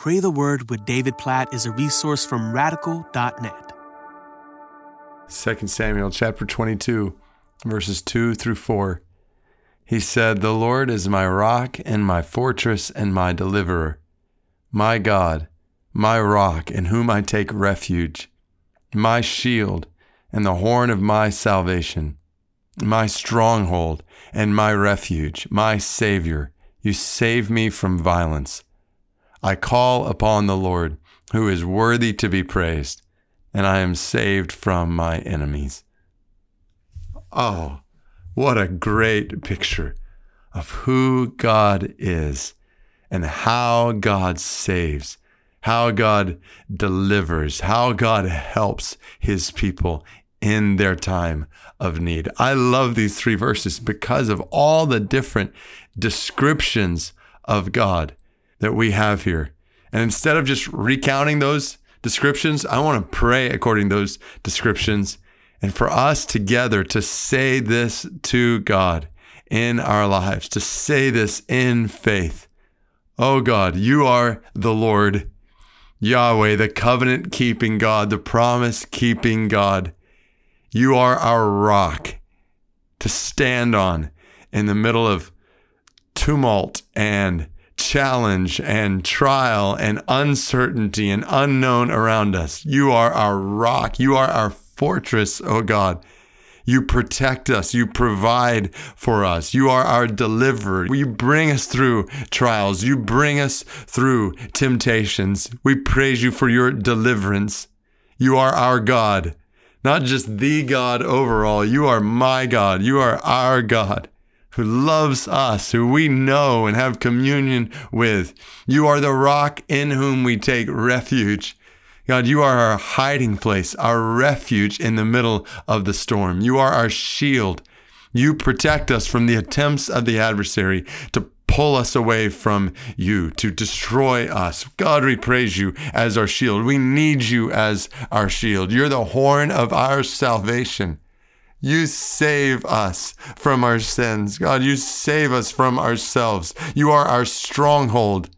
Pray the Word with David Platt is a resource from radical.net. 2 Samuel chapter 22, verses 2 through 4. He said, The Lord is my rock and my fortress and my deliverer, my God, my rock in whom I take refuge, my shield and the horn of my salvation, my stronghold and my refuge, my Savior. You save me from violence. I call upon the Lord, who is worthy to be praised, and I am saved from my enemies. Oh, what a great picture of who God is and how God saves, how God delivers, how God helps his people in their time of need. I love these three verses because of all the different descriptions of God that we have here. And instead of just recounting those descriptions, I want to pray according to those descriptions and for us together to say this to God in our lives, to say this in faith. Oh God, you are the Lord, Yahweh, the covenant keeping God, the promise keeping God. You are our rock to stand on in the middle of tumult and challenge and trial and uncertainty and unknown around us. You are our rock. You are our fortress, oh God. You protect us. You provide for us. You are our deliverer. You bring us through trials. You bring us through temptations. We praise you for your deliverance. You are our God, not just the God overall. You are my God. You are our God who loves us, who we know and have communion with. You are the rock in whom we take refuge. God, you are our hiding place, our refuge in the middle of the storm. You are our shield. You protect us from the attempts of the adversary to pull us away from you, to destroy us. God, we praise you as our shield. We need you as our shield. You're the horn of our salvation. You save us from our sins. God, you save us from ourselves. You are our stronghold.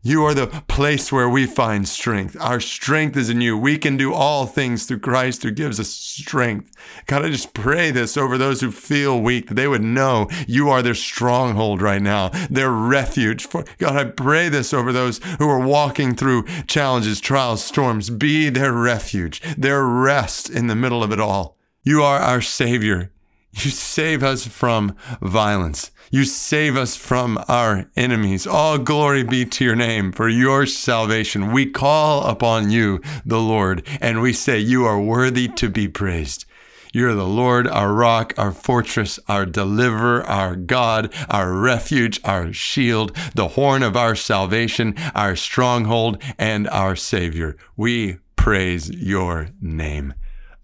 You are the place where we find strength. Our strength is in you. We can do all things through Christ who gives us strength. God, I just pray this over those who feel weak, that they would know you are their stronghold right now, their refuge. For God, I pray this over those who are walking through challenges, trials, storms. Be their refuge, their rest in the middle of it all. You are our Savior. You save us from violence. You save us from our enemies. All glory be to your name for your salvation. We call upon you, the Lord, and we say, You are worthy to be praised. You're the Lord, our rock, our fortress, our deliverer, our God, our refuge, our shield, the horn of our salvation, our stronghold, and our Savior. We praise your name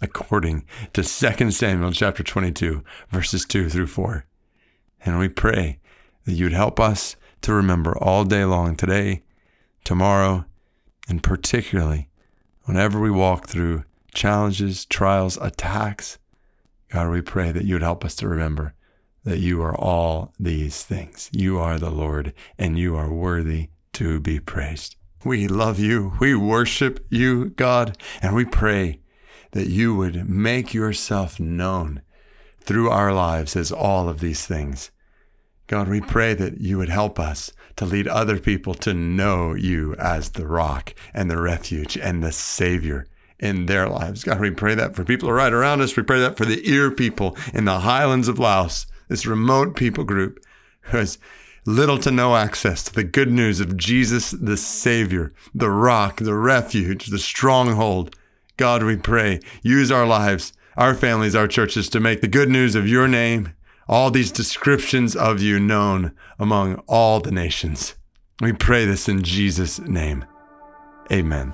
according to 2 Samuel chapter 22, verses 2 through 4. And we pray that you'd help us to remember all day long today, tomorrow, and particularly whenever we walk through challenges, trials, attacks. God, we pray that you'd help us to remember that you are all these things. You are the Lord, and you are worthy to be praised. We love you. We worship you, God, and we pray that you would make yourself known through our lives as all of these things. God, we pray that you would help us to lead other people to know you as the rock and the refuge and the Savior in their lives. God, we pray that for people right around us. We pray that for the Ir people in the highlands of Laos, this remote people group who has little to no access to the good news of Jesus, the Savior, the rock, the refuge, the stronghold God, we pray, use our lives, our families, our churches to make the good news of your name, all these descriptions of you known among all the nations. We pray this in Jesus' name. Amen.